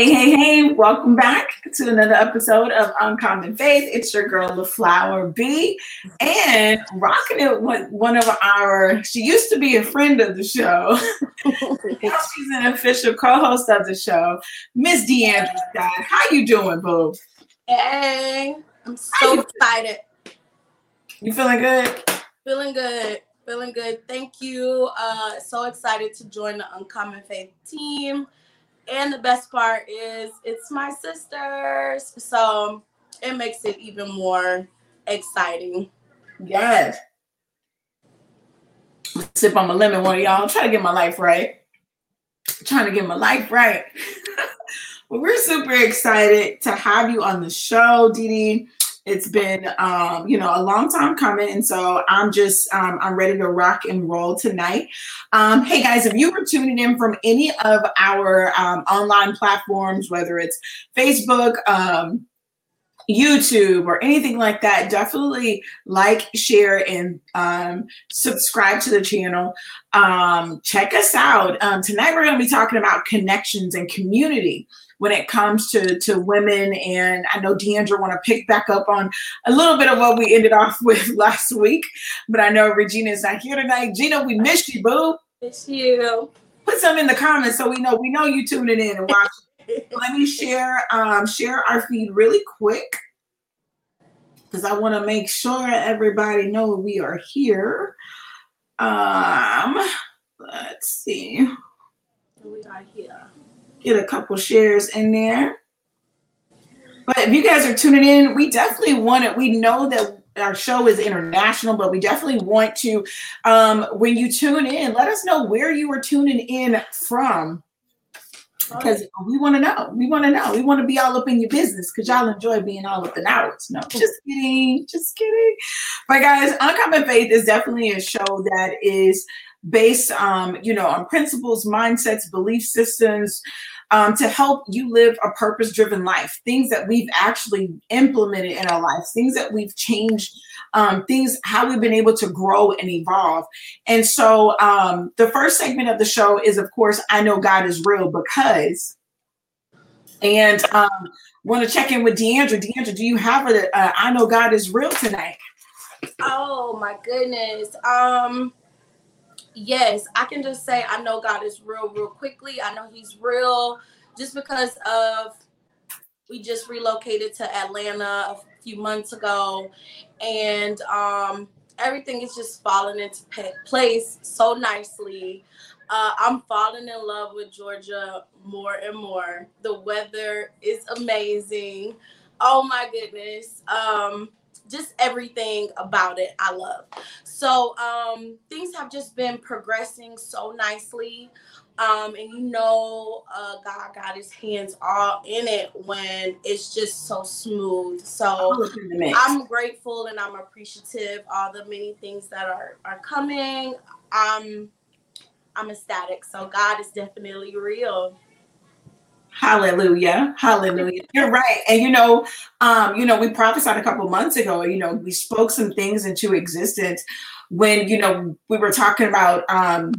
Hey, hey, hey, welcome back to another episode of Uncommon Faith. It's your girl, LaFlower B, and rocking it with one of our, she used to be a friend of the show. now she's an official co-host of the show, Miss Deandra Scott. How you doing, boo? Hey, I'm so excited. You feeling good? Feeling good. Feeling good. Thank you. Uh, so excited to join the Uncommon Faith team and the best part is it's my sisters. So it makes it even more exciting. Yes. Sip on my lemon one, y'all. I'm trying to get my life right. I'm trying to get my life right. well, we're super excited to have you on the show, Dee Dee. It's been, um, you know, a long time coming, and so I'm just, um, I'm ready to rock and roll tonight. Um, hey guys, if you were tuning in from any of our um, online platforms, whether it's Facebook, um, YouTube or anything like that, definitely like, share, and um, subscribe to the channel. Um, check us out. Um, tonight, we're going to be talking about connections and community when it comes to to women. And I know Deandra want to pick back up on a little bit of what we ended off with last week, but I know Regina is not here tonight. Gina, we missed you, boo. Miss you. Put some in the comments so we know we know you tuning in and watching. Let me share um, share our feed really quick because I want to make sure everybody know we are here. Um, let's see. We are here get a couple shares in there. But if you guys are tuning in, we definitely want it. We know that our show is international, but we definitely want to, um, when you tune in, let us know where you are tuning in from. Because we want to know. We want to know. We want to be all up in your business because y'all enjoy being all up in ours. No, just kidding. Just kidding. But guys, Uncommon Faith is definitely a show that is based um, you know on principles mindsets belief systems um, to help you live a purpose driven life things that we've actually implemented in our lives things that we've changed um, things how we've been able to grow and evolve and so um, the first segment of the show is of course i know god is real because and um, want to check in with Deandra. Deandra, do you have a, a I know God is real tonight? Oh my goodness. Um yes, I can just say I know God is real, real quickly. I know He's real just because of we just relocated to Atlanta a few months ago, and um, everything is just falling into place so nicely. Uh, I'm falling in love with Georgia more and more. The weather is amazing. Oh my goodness. Um, just everything about it I love. So um things have just been progressing so nicely. Um, and you know, uh, God got his hands all in it when it's just so smooth. So I'm grateful and I'm appreciative all the many things that are are coming. I'm I'm ecstatic. So God is definitely real. Hallelujah. Hallelujah. You're right. And you know, um, you know, we prophesied a couple months ago, you know, we spoke some things into existence when, you know, we were talking about um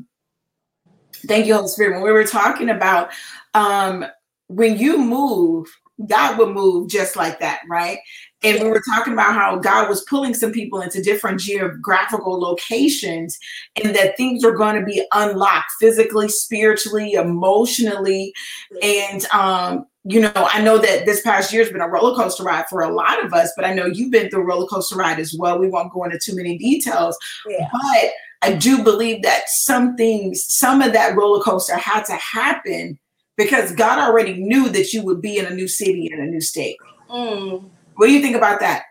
thank you, Holy Spirit, when we were talking about um when you move, God will move just like that, right? And we were talking about how God was pulling some people into different geographical locations and that things are going to be unlocked physically, spiritually, emotionally. And, um, you know, I know that this past year has been a roller coaster ride for a lot of us, but I know you've been through a roller coaster ride as well. We won't go into too many details, yeah. but I do believe that some things, some of that roller coaster had to happen because God already knew that you would be in a new city in a new state. Mm. What do you think about that?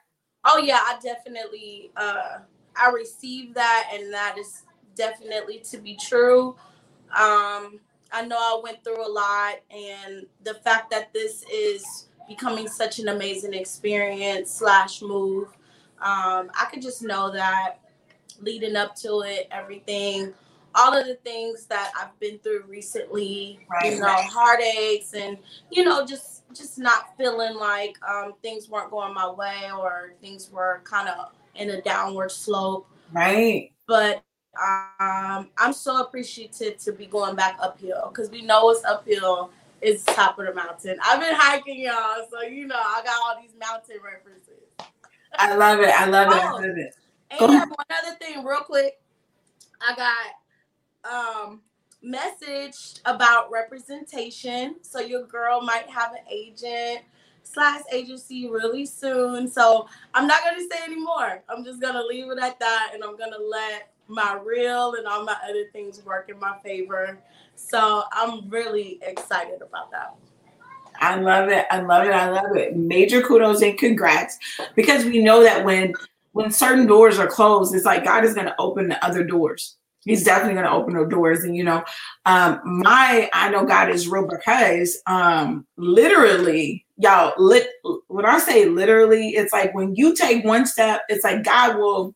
Oh yeah, I definitely uh I received that and that is definitely to be true. Um I know I went through a lot and the fact that this is becoming such an amazing experience slash move. Um, I could just know that leading up to it, everything, all of the things that I've been through recently, right, you know, heartaches and you know, just just not feeling like um, things weren't going my way or things were kind of in a downward slope. Right. But um, I'm so appreciative to be going back uphill because we know it's uphill is top of the mountain. I've been hiking, y'all, so you know I got all these mountain references. I love it. I love it. I oh, love it. And one other thing, real quick. I got um message about representation. So your girl might have an agent slash agency really soon. So I'm not gonna say anymore. I'm just gonna leave it at that and I'm gonna let my real and all my other things work in my favor. So I'm really excited about that. I love it. I love it. I love it. Major kudos and congrats because we know that when when certain doors are closed, it's like God is going to open the other doors. He's definitely going to open the doors. And you know, um, my I know God is real because um, literally, y'all. Lit, when I say literally, it's like when you take one step, it's like God will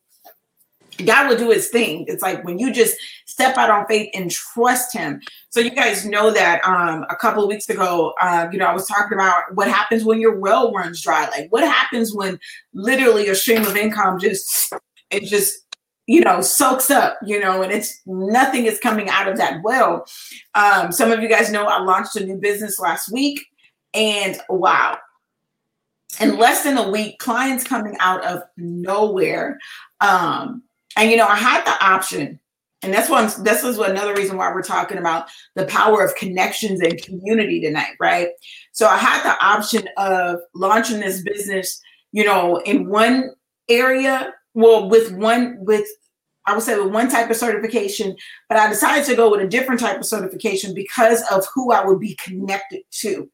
God will do his thing. It's like when you just step out on faith and trust him. So you guys know that um, a couple weeks ago, uh, you know, I was talking about what happens when your well runs dry. Like what happens when literally a stream of income just it just you know soaks up you know and it's nothing is coming out of that well um, some of you guys know i launched a new business last week and wow in less than a week clients coming out of nowhere um, and you know, I had the option, and that's one. This is another reason why we're talking about the power of connections and community tonight, right? So I had the option of launching this business, you know, in one area, well, with one with I would say with one type of certification, but I decided to go with a different type of certification because of who I would be connected to.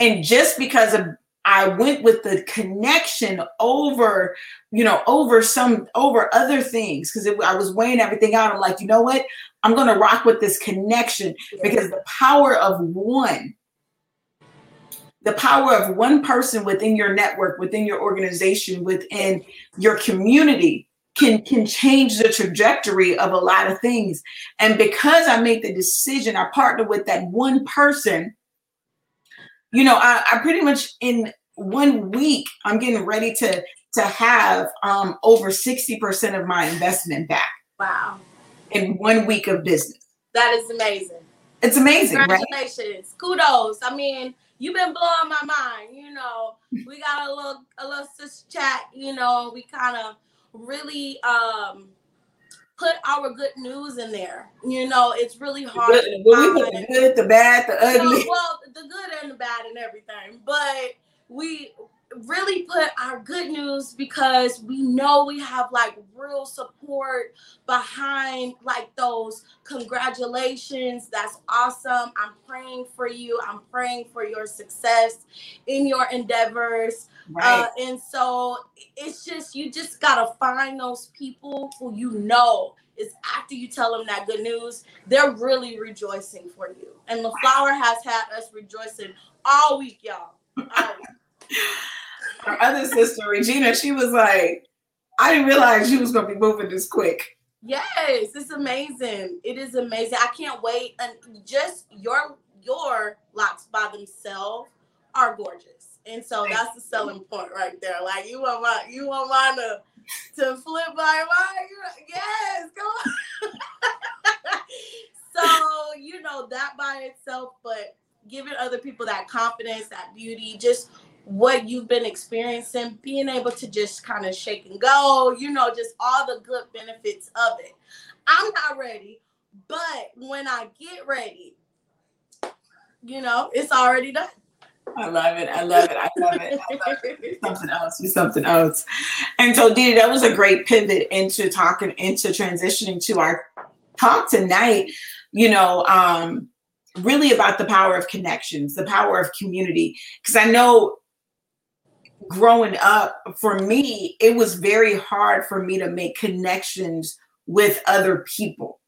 And just because of I went with the connection over, you know, over some over other things because I was weighing everything out. I'm like, you know what? I'm gonna rock with this connection because the power of one, the power of one person within your network, within your organization, within your community can can change the trajectory of a lot of things. And because I made the decision, I partnered with that one person you know, I, I pretty much in one week I'm getting ready to to have um, over 60% of my investment back. Wow. In one week of business. That is amazing. It's amazing. Congratulations. Right? Kudos. I mean, you've been blowing my mind. You know, we got a little a little sis chat, you know, we kind of really um put our good news in there. You know, it's really hard. We put the good, the bad, the ugly. well, the good and the bad and everything. But we really put our good news because we know we have like real support behind like those congratulations. That's awesome. I'm praying for you. I'm praying for your success in your endeavors. Right. Uh, and so it's just you just gotta find those people who you know is after you tell them that good news. They're really rejoicing for you. And the flower has had us rejoicing all week y'all. All week. Our other sister, Regina, she was like, I didn't realize you was gonna be moving this quick. Yes, it's amazing. It is amazing. I can't wait. And just your your locks by themselves are gorgeous. And so that's the selling point right there. Like you want my you want mine to to flip by mine. Yes, come on. so you know that by itself, but giving other people that confidence, that beauty, just what you've been experiencing, being able to just kind of shake and go, you know, just all the good benefits of it. I'm not ready, but when I get ready, you know, it's already done. I love it. I love it. I love it. I love it. Something else. Do something else. And so, Didi, that was a great pivot into talking, into transitioning to our talk tonight. You know, um, really about the power of connections, the power of community. Because I know growing up, for me, it was very hard for me to make connections with other people.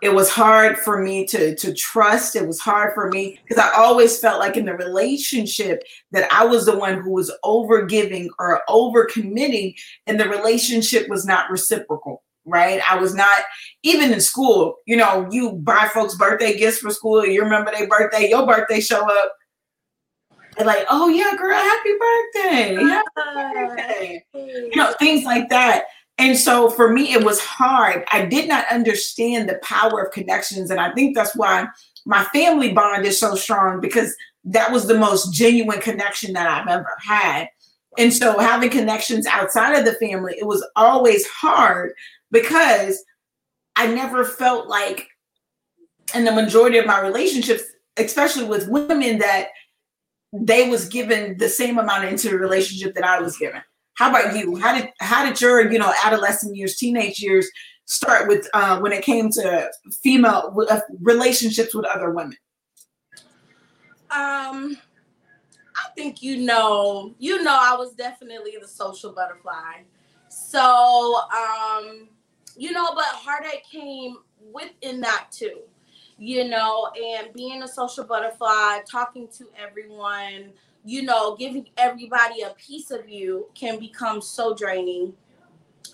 It was hard for me to, to trust. It was hard for me because I always felt like in the relationship that I was the one who was over giving or over committing, and the relationship was not reciprocal right? I was not even in school. You know, you buy folks birthday gifts for school. You remember their birthday, your birthday show up. And like, oh yeah, girl, happy birthday. Ah, happy birthday. You know, things like that. And so for me, it was hard. I did not understand the power of connections. And I think that's why my family bond is so strong because that was the most genuine connection that I've ever had. And so having connections outside of the family, it was always hard because I never felt like in the majority of my relationships, especially with women, that they was given the same amount into the relationship that I was given. How about you? How did how did your you know adolescent years, teenage years start with uh, when it came to female uh, relationships with other women? Um, I think you know, you know, I was definitely the social butterfly. So, um, you know, but heartache came within that too, you know, and being a social butterfly, talking to everyone, you know, giving everybody a piece of you can become so draining.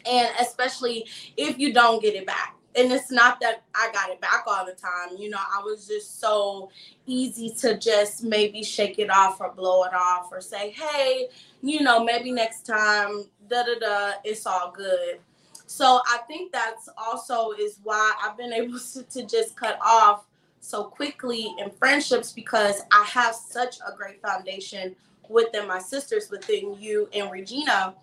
And especially if you don't get it back and it's not that I got it back all the time. You know, I was just so easy to just maybe shake it off or blow it off or say, hey, you know, maybe next time, da da da, it's all good. So I think that's also is why I've been able to, to just cut off so quickly in friendships because I have such a great foundation within my sisters, within you and Regina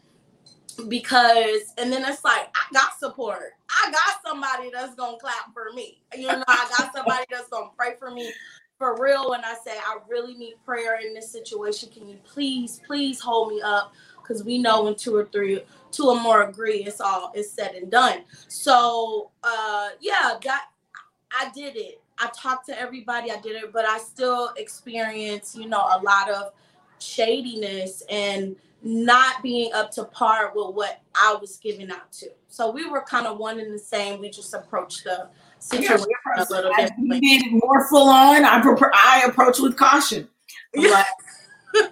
because and then it's like I got support. I got somebody that's gonna clap for me. You know, I got somebody that's gonna pray for me for real when I say I really need prayer in this situation. Can you please, please hold me up? Because we know when two or three, two or more agree, it's all it's said and done. So uh yeah, that I did it. I talked to everybody, I did it, but I still experience, you know, a lot of shadiness and not being up to par with what I was giving out to. So we were kind of one and the same. We just approached the situation yeah, a little bit. You did more full on. I, I approach with caution. Like,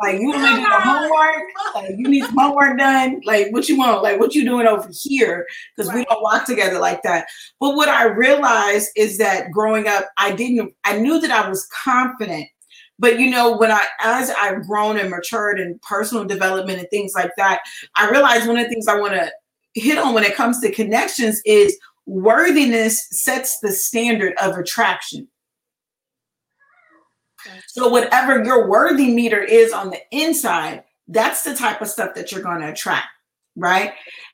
like you want to do the homework. Like you need some homework done. Like what you want? Like what you doing over here? Because right. we don't walk together like that. But what I realized is that growing up, I didn't. I knew that I was confident but you know, when I as I've grown and matured in personal development and things like that, I realize one of the things I want to hit on when it comes to connections is worthiness sets the standard of attraction. So whatever your worthy meter is on the inside, that's the type of stuff that you're going to attract, right?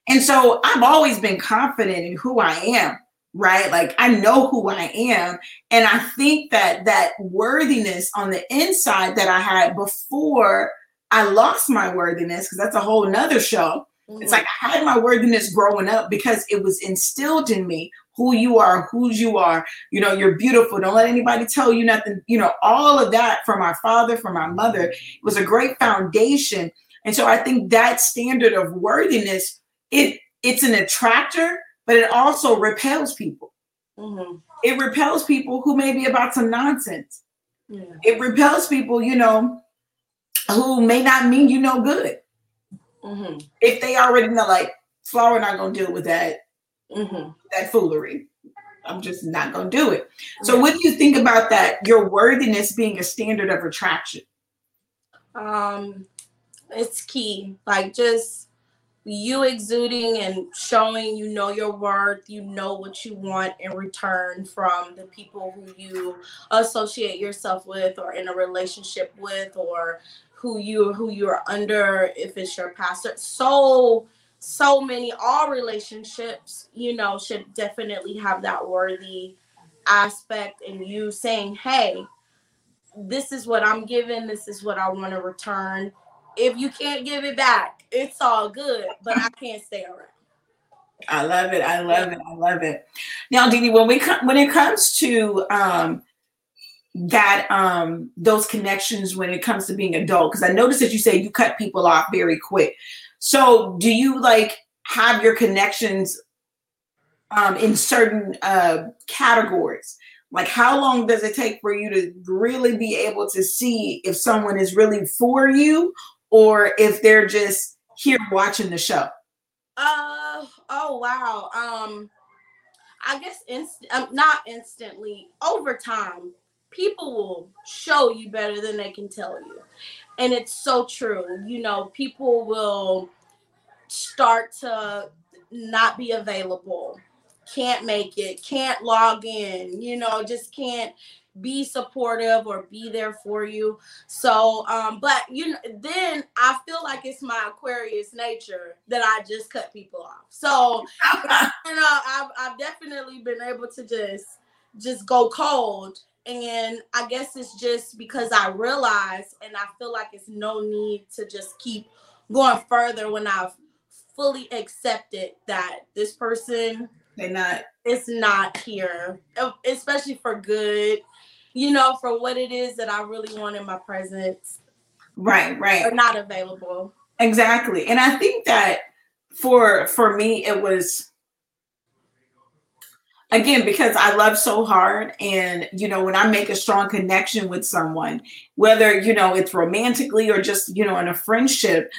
And so I've always been confident in who I am right like i know who i am and i think that that worthiness on the inside that i had before i lost my worthiness because that's a whole nother show mm-hmm. it's like i had my worthiness growing up because it was instilled in me who you are whose you are you know you're beautiful don't let anybody tell you nothing you know all of that from my father from my mother it was a great foundation and so i think that standard of worthiness it it's an attractor but it also repels people. Mm-hmm. It repels people who may be about some nonsense. Yeah. It repels people, you know, who may not mean you no good. Mm-hmm. If they already know, like, Flower not gonna deal with that, mm-hmm. that foolery. I'm just not gonna do it. So, what do you think about that? Your worthiness being a standard of attraction. Um, it's key. Like, just you exuding and showing you know your worth, you know what you want in return from the people who you associate yourself with or in a relationship with or who you who you're under if it's your pastor. So so many all relationships, you know, should definitely have that worthy aspect and you saying, "Hey, this is what I'm giving, this is what I want to return." If you can't give it back, it's all good, but I can't stay around. I love it. I love it. I love it. Now, Didi, when we come, when it comes to um, that um, those connections, when it comes to being adult, because I noticed that you say you cut people off very quick. So, do you like have your connections um, in certain uh, categories? Like, how long does it take for you to really be able to see if someone is really for you, or if they're just here watching the show? Uh oh wow. Um I guess inst- um, not instantly over time people will show you better than they can tell you. And it's so true. You know, people will start to not be available can't make it, can't log in, you know, just can't be supportive or be there for you. So, um, but you know, then I feel like it's my Aquarius nature that I just cut people off. So, you know, I've, I've definitely been able to just just go cold. And I guess it's just because I realize and I feel like it's no need to just keep going further when I've fully accepted that this person they're not it's not here especially for good you know, for what it is that I really want in my presence. Right, right. Are not available. Exactly. And I think that for for me it was again because i love so hard and you know when i make a strong connection with someone whether you know it's romantically or just you know in a friendship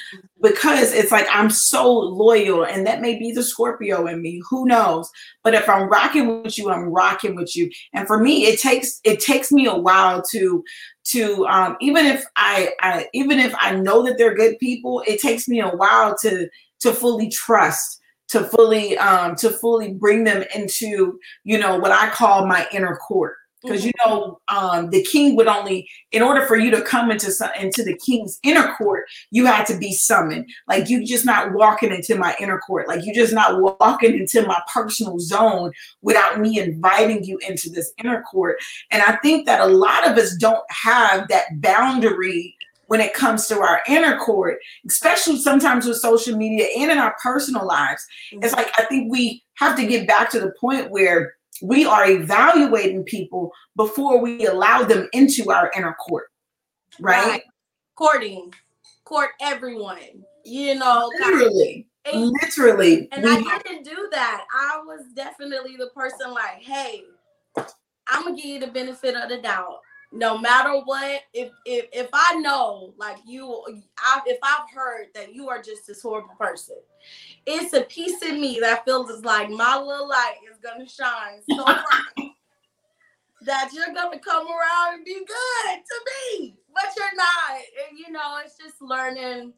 because it's like i'm so loyal and that may be the scorpio in me who knows? But if i'm rocking with you i'm rocking with you. And for me it takes it takes me a while to to um even if i i even if i know that they're good people it takes me a while to to fully trust to fully um to fully bring them into you know what i call my inner court. Because you mm-hmm. know um, the king would only in order for you to come into some, into the king's inner court you had to be summoned. Like you just not walking into my inner court. Like you just not walking into my personal zone without me inviting you into this inner court. And i think that a lot of us don't have that boundary when it comes to our inner court, especially sometimes with social media and in our personal lives. It's like I think we have to get back to the point where we are evaluating people before we allow them into our inner court. Right? right. Courting, court everyone. You know, literally. And, literally. And I didn't do that. I was definitely the person like, hey, I'm gonna give you the benefit of the doubt no matter what, if if if I know like you, I, if I've heard that you are just this horrible person, it's a piece in me that feels like my little light is gonna shine so bright that you're gonna come around and be good to me, but you're not. And you know, it's just learning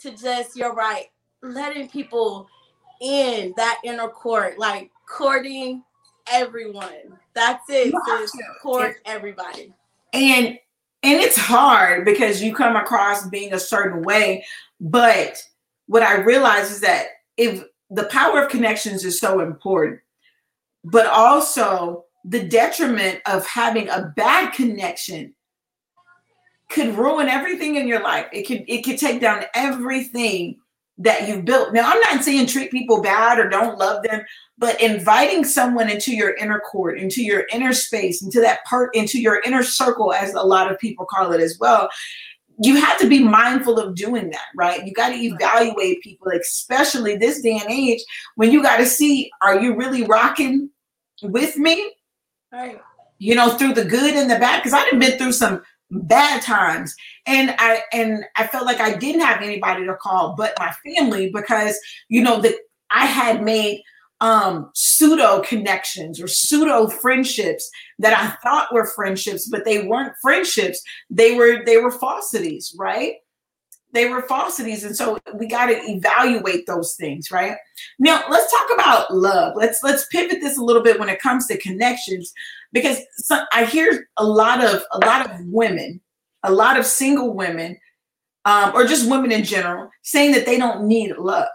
to just you're right, letting people in that inner court, like courting everyone. That's it. Court everybody and and it's hard because you come across being a certain way but what i realize is that if the power of connections is so important but also the detriment of having a bad connection could ruin everything in your life. It could it could take down everything that you've built. Now i'm not saying treat people bad or don't love them but inviting someone into your inner court into your inner space into that part into your inner circle as a lot of people call it as well you have to be mindful of doing that right? You got to evaluate people especially this day and age when you got to see are you really rocking with me? Right. You know through the good and the bad because i've been through some bad times and i and i felt like i didn't have anybody to call but my family because you know that i had made um, pseudo connections or pseudo friendships that I thought were friendships, but they weren't friendships. They were they were falsities, right? They were falsities, and so we got to evaluate those things, right? Now let's talk about love. Let's let's pivot this a little bit when it comes to connections, because some, I hear a lot of a lot of women, a lot of single women, um, or just women in general, saying that they don't need love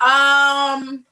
Um,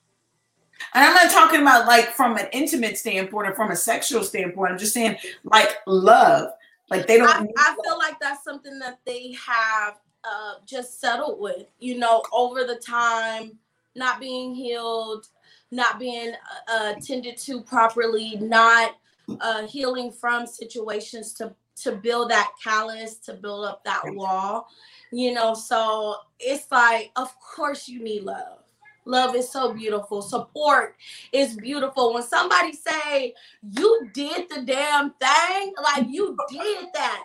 and I'm not talking about like from an intimate standpoint or from a sexual standpoint. I'm just saying like love. Like they don't. I, I feel like that's something that they have uh, just settled with. You know, over the time, not being healed, not being uh, tended to properly, not uh, healing from situations to to build that callus, to build up that wall. You know, so it's like, of course, you need love Love is so beautiful. Support is beautiful. When somebody say you did the damn thing, like you did that,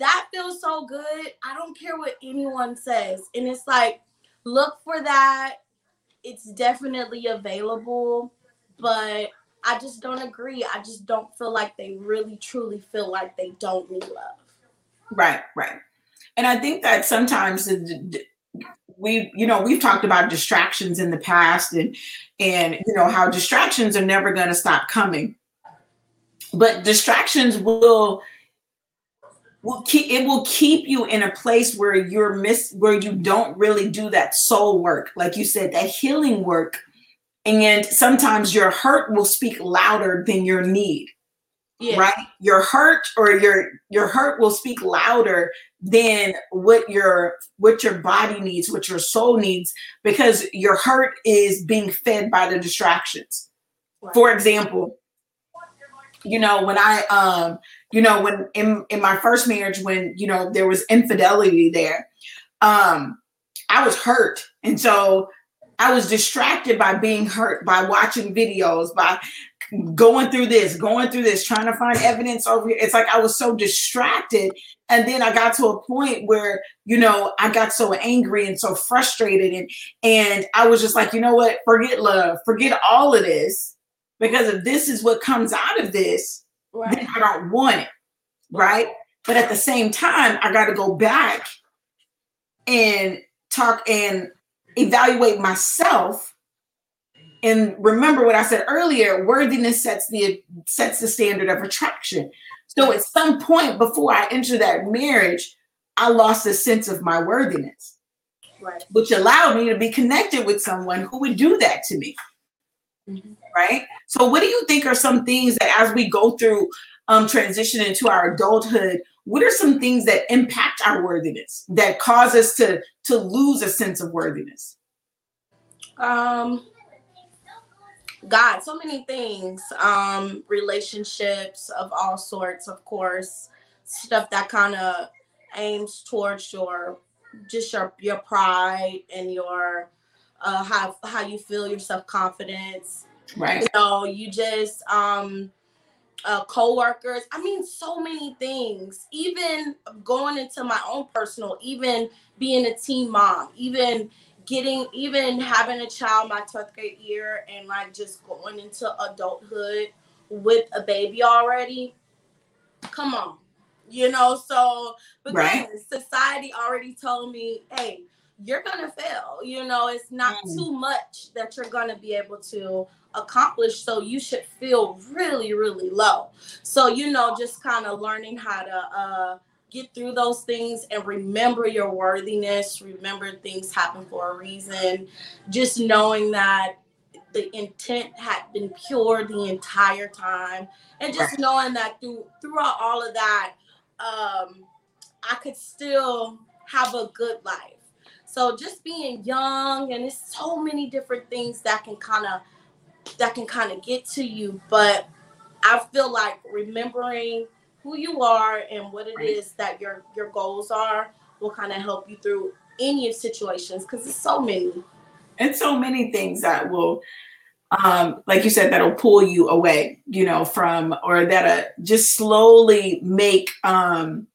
that feels so good. I don't care what anyone says. And it's like, look for that. It's definitely available, but I just don't agree. I just don't feel like they really truly feel like they don't need love. Right, right. And I think that sometimes we you know we've talked about distractions in the past and and you know how distractions are never going to stop coming. But distractions will will keep it will keep you in a place where you're miss where you don't really do that soul work like you said that healing work. And sometimes your hurt will speak louder than your need yeah. right your hurt or your your hurt will speak louder than what your what your body needs what your soul needs because your hurt is being fed by the distractions right. for example you know when i um you know when in in my first marriage when you know there was infidelity there um i was hurt and so i was distracted by being hurt by watching videos by going through this, going through this, trying to find evidence over here. It's like I was so distracted. And then I got to a point where, you know, I got so angry and so frustrated. And and I was just like, you know what? Forget love, forget all of this. Because if this is what comes out of this, right. then I don't want it. Right. But at the same time, I got to go back and talk and evaluate myself and remember what I said earlier, worthiness sets the sets the standard of attraction. So at some point before I enter that marriage, I lost a sense of my worthiness. Right. Which allowed me to be connected with someone who would do that to me. Mm-hmm. Right. So, what do you think are some things that as we go through um, transition into our adulthood, what are some things that impact our worthiness that cause us to to lose a sense of worthiness? Um, God, so many things. Um, relationships of all sorts, of course, stuff that kind of aims towards your just your your pride and your uh how how you feel your self-confidence. Right. You know, you just um uh co-workers. I mean so many things. Even going into my own personal, even being a teen mom, even getting even having a child my 12th grade year and like just going into adulthood with a baby already come on you know so because right. society already told me hey you're gonna fail you know it's not mm. too much that you're gonna be able to accomplish so you should feel really really low so you know just kind of learning how to uh get through those things and remember your worthiness. Remember things happen for a reason. Just knowing that the intent had been pure the entire time, and just knowing that through throughout all of that, um, I could still have a good life. So just being young, and it's so many different things that can kind of that can kind of get to you, but I feel like remembering who you are and what it is that your your goals are will kind of help you through any situations because it's so many and so many things that will um like you said that'll pull you away you know from or that uh, just slowly make um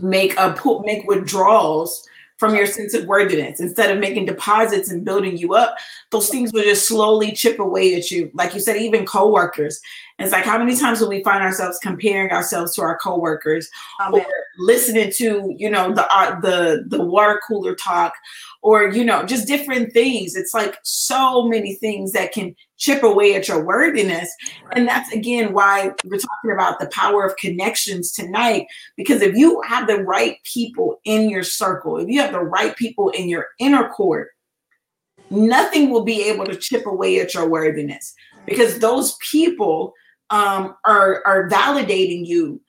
make a pull make withdrawals from your sense of worthiness. Instead of making deposits and building you up, those things will just slowly chip away at you. Like you said, even coworkers. And it's like how many times do we find ourselves comparing ourselves to our coworkers or listening to, you know, the uh, the the water cooler talk or you know, just different things. It's like so many things that can chip away at your worthiness. And that's again why we're talking about the power of connections tonight. Because if you have the right people in your circle, if you have the right people in your inner court, nothing will be able to chip away at your worthiness because those people um, are, are validating you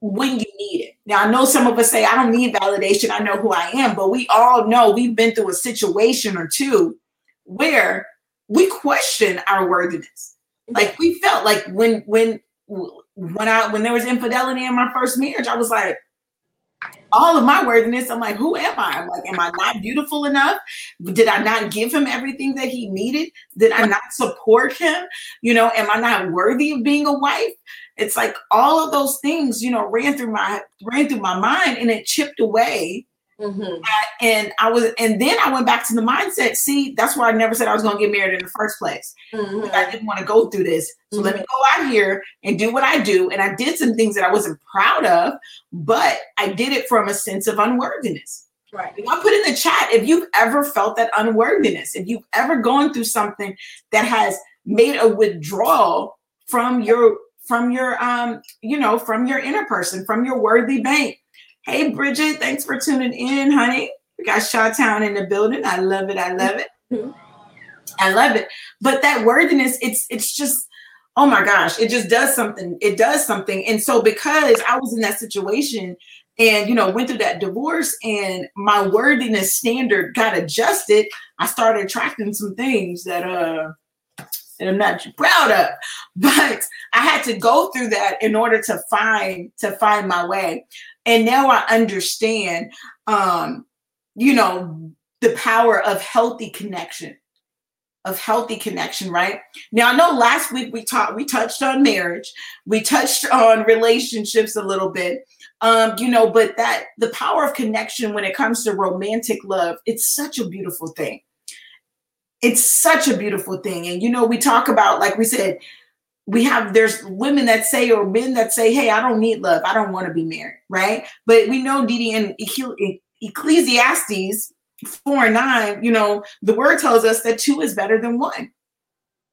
when you need it. Now, I know some of us say, I don't need validation. I know who I am, but we all know we've been through a situation or two where we question our worthiness. Like we felt like when when when I when there was infidelity in my first marriage, I was like, all of my worthiness. I'm like, who am I? I'm like, am I not beautiful enough? Did I not give him everything that he needed? Did I not support him? You know, am I not worthy of being a wife? It's like all of those things, you know, ran through my ran through my mind and it chipped away Mm-hmm. And I was, and then I went back to the mindset. See, that's why I never said I was going to get married in the first place. Mm-hmm. Like I didn't want to go through this. So mm-hmm. let me mm-hmm. go out here and do what I do. And I did some things that I wasn't proud of, but I did it from a sense of unworthiness. Right. I'll put in the chat if you've ever felt that unworthiness, if you've ever gone through something that has made a withdrawal from your from your um you know from your inner person from your worthy bank hey bridget thanks for tuning in honey. We got shawtown in the building. I love it. I love it. Mm-hmm. i love it. But that worthiness it's it's just oh my gosh it just does something. It does something. And so because i was in that situation and you know went through that divorce and my worthiness standard got adjusted i started attracting some things that uh and I'm not proud of. But I had to go through that in order to find to find my way. And now I understand um, you know, the power of healthy connection. Of healthy connection, right? Now I know last week we talked we touched on marriage, we touched on relationships a little bit. Um, you know, but that the power of connection when it comes to romantic love, it's such a beautiful thing it's such a beautiful thing. And you know, we talk about, like we said, we have there's women that say or men that say, "Hey, I don't need love. I don't want to be married." Right? But we know, Didi, in Ecclesiastes four and nine, you know, the word tells us that two is better than one.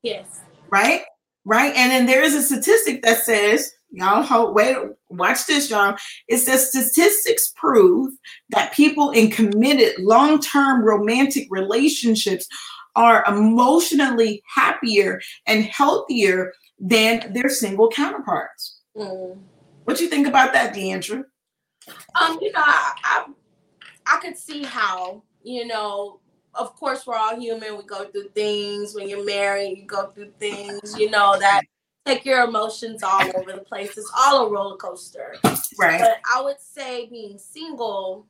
Yes. Right. Right. And then there is a statistic that says, y'all, hold, wait, watch this, y'all. It says statistics prove that people in committed long-term romantic relationships are emotionally happier and healthier than their single counterparts. Mm. What do you think about that, Deandra? Um, you know, I, I I could see how, you know, of course we're all human. We go through things. When you're married, you go through things, you know, that take your emotions all over the place. It's all a roller coaster. Right. But I would say being single,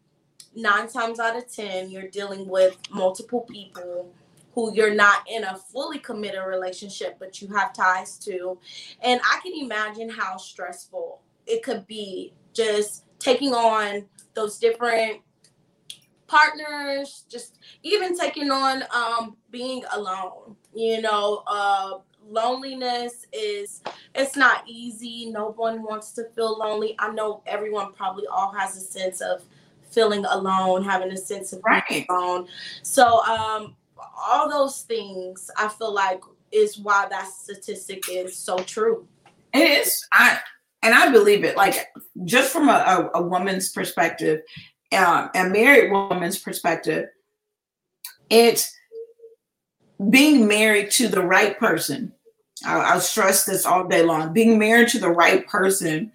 nine times out of ten, you're dealing with multiple people who you're not in a fully committed relationship, but you have ties to. And I can imagine how stressful it could be just taking on those different partners, just even taking on um, being alone. You know, uh, loneliness is it's not easy. No one wants to feel lonely. I know everyone probably all has a sense of feeling alone, having a sense of right. being alone. So um all those things I feel like is why that statistic is so true. It is. I and I believe it. Like just from a, a, a woman's perspective, um, a married woman's perspective, it's being married to the right person. I'll, I'll stress this all day long. Being married to the right person,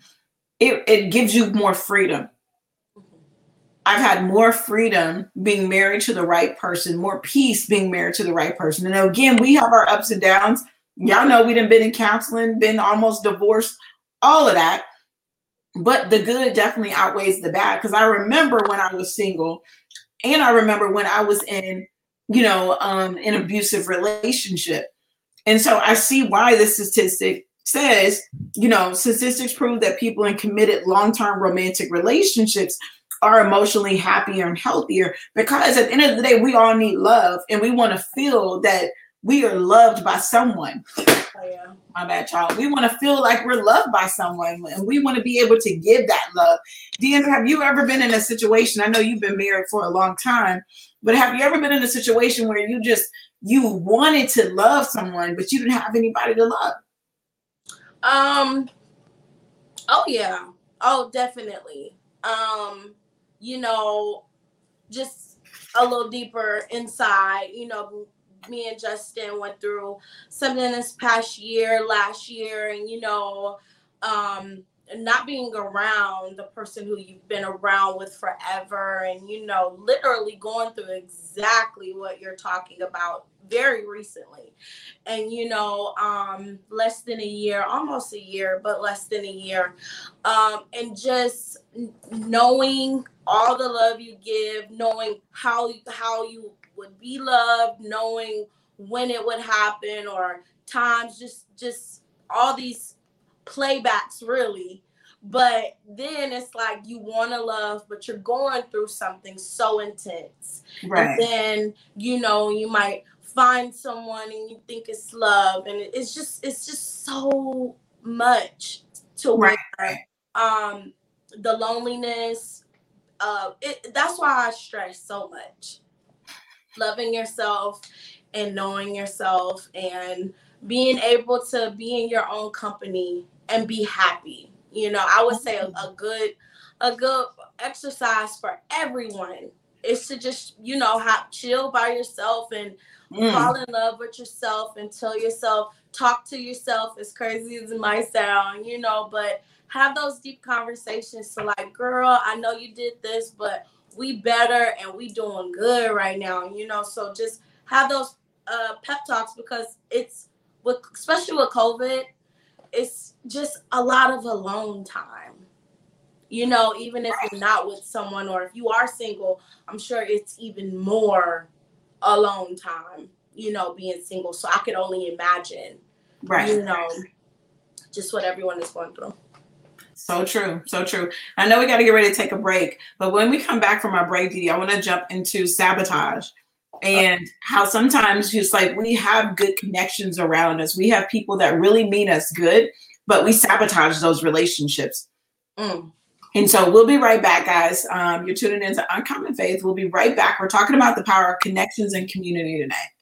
it, it gives you more freedom I've had more freedom being married to the right person, more peace being married to the right person. And again, we have our ups and downs. Y'all know we done been in counseling, been almost divorced, all of that. But the good definitely outweighs the bad. Because I remember when I was single, and I remember when I was in, you know, um, an abusive relationship. And so I see why this statistic says, you know, statistics prove that people in committed long-term romantic relationships are emotionally happier and healthier because at the end of the day, we all need love and we want to feel that we are loved by someone. Oh, yeah. My bad, child. We want to feel like we're loved by someone and we want to be able to give that love. Deandra, have you ever been in a situation? I know you've been married for a long time, but have you ever been in a situation where you just you wanted to love someone, but you didn't have anybody to love? Um, oh yeah. Oh, definitely. Um, you know, just a little deeper inside, you know, me and Justin went through something this past year, last year, and you know, um, not being around the person who you've been around with forever, and you know, literally going through exactly what you're talking about very recently. And you know, um, less than a year, almost a year, but less than a year. Um, and just knowing all the love you give, knowing how how you would be loved, knowing when it would happen or times just just all these playbacks really. But then it's like you want to love but you're going through something so intense. Right. and then you know you might find someone and you think it's love and it's just it's just so much to right, right. um the loneliness uh, it, that's why I stress so much. Loving yourself and knowing yourself and being able to be in your own company and be happy. You know, I would say a, a good a good exercise for everyone is to just, you know, have chill by yourself and mm. fall in love with yourself and tell yourself, talk to yourself as crazy as it might sound, you know, but have those deep conversations to like, girl, I know you did this, but we better and we doing good right now, you know. So just have those uh, pep talks because it's with especially with COVID, it's just a lot of alone time. You know, even if you're not with someone or if you are single, I'm sure it's even more alone time, you know, being single. So I could only imagine, right. you know, just what everyone is going through. So true, so true. I know we got to get ready to take a break, but when we come back from our break, Dee, I want to jump into sabotage and how sometimes just like we have good connections around us. We have people that really mean us good, but we sabotage those relationships. Mm. And so we'll be right back, guys. Um, you're tuning into Uncommon Faith. We'll be right back. We're talking about the power of connections and community today.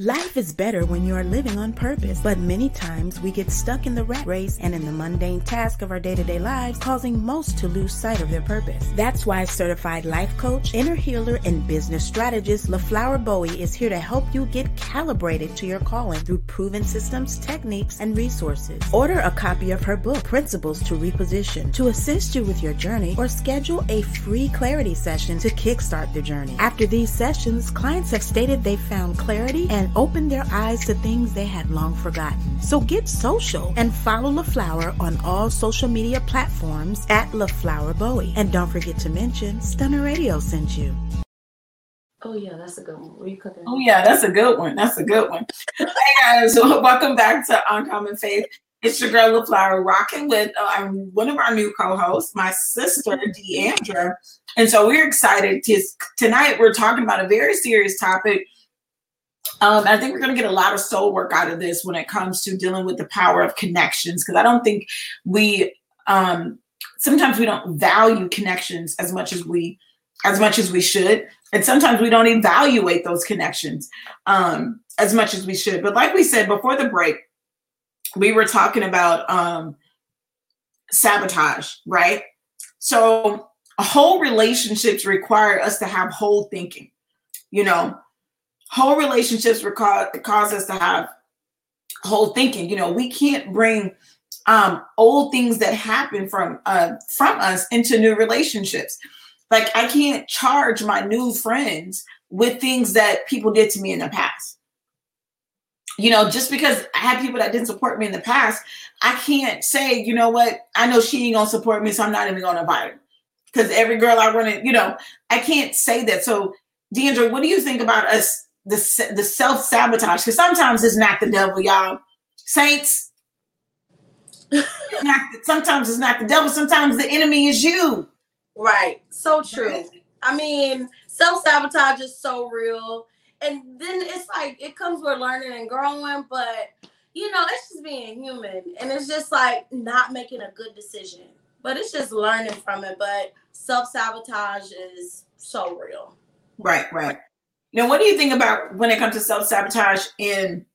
Life is better when you are living on purpose, but many times we get stuck in the rat race and in the mundane task of our day to day lives, causing most to lose sight of their purpose. That's why certified life coach, inner healer, and business strategist LaFlower Bowie is here to help you get calibrated to your calling through proven systems, techniques, and resources. Order a copy of her book, Principles to Reposition, to assist you with your journey, or schedule a free clarity session to kickstart the journey. After these sessions, clients have stated they found clarity and open their eyes to things they had long forgotten. So get social and follow LaFlower on all social media platforms at LaFlower Bowie. And don't forget to mention Stunner Radio sent you. Oh yeah, that's a good one. What are you cooking? Oh yeah, that's a good one. That's a good one. hey guys, welcome back to Uncommon Faith. It's your girl LaFlower rocking with uh, one of our new co-hosts, my sister Deandra. And so we're excited to tonight. We're talking about a very serious topic um, I think we're going to get a lot of soul work out of this when it comes to dealing with the power of connections, because I don't think we um, sometimes we don't value connections as much as we as much as we should, and sometimes we don't evaluate those connections um, as much as we should. But like we said before the break, we were talking about um, sabotage, right? So whole relationships require us to have whole thinking. You know, whole relationships cause, cause us to have whole thinking. You know, we can't bring um, old things that happen from uh, from us into new relationships. Like I can't charge my new friends with things that people did to me in the past. You know, just because I had people that didn't support me in the past, I can't say, you know what, I know she ain't gonna support me, so I'm not even gonna invite her. Because every girl I run in, you know, I can't say that. So, Deandra, what do you think about us the the self sabotage because sometimes it's not the devil, y'all. Saints. not, sometimes it's not the devil. Sometimes the enemy is you. Right. So true. I mean, self sabotage is so real, and then it's like it comes with learning and growing, but you know, it's just being human, and it's just like not making a good decision. But it's just learning from it. But self sabotage is so real. Right. Right. Now, what do you think about when it comes to self sabotage in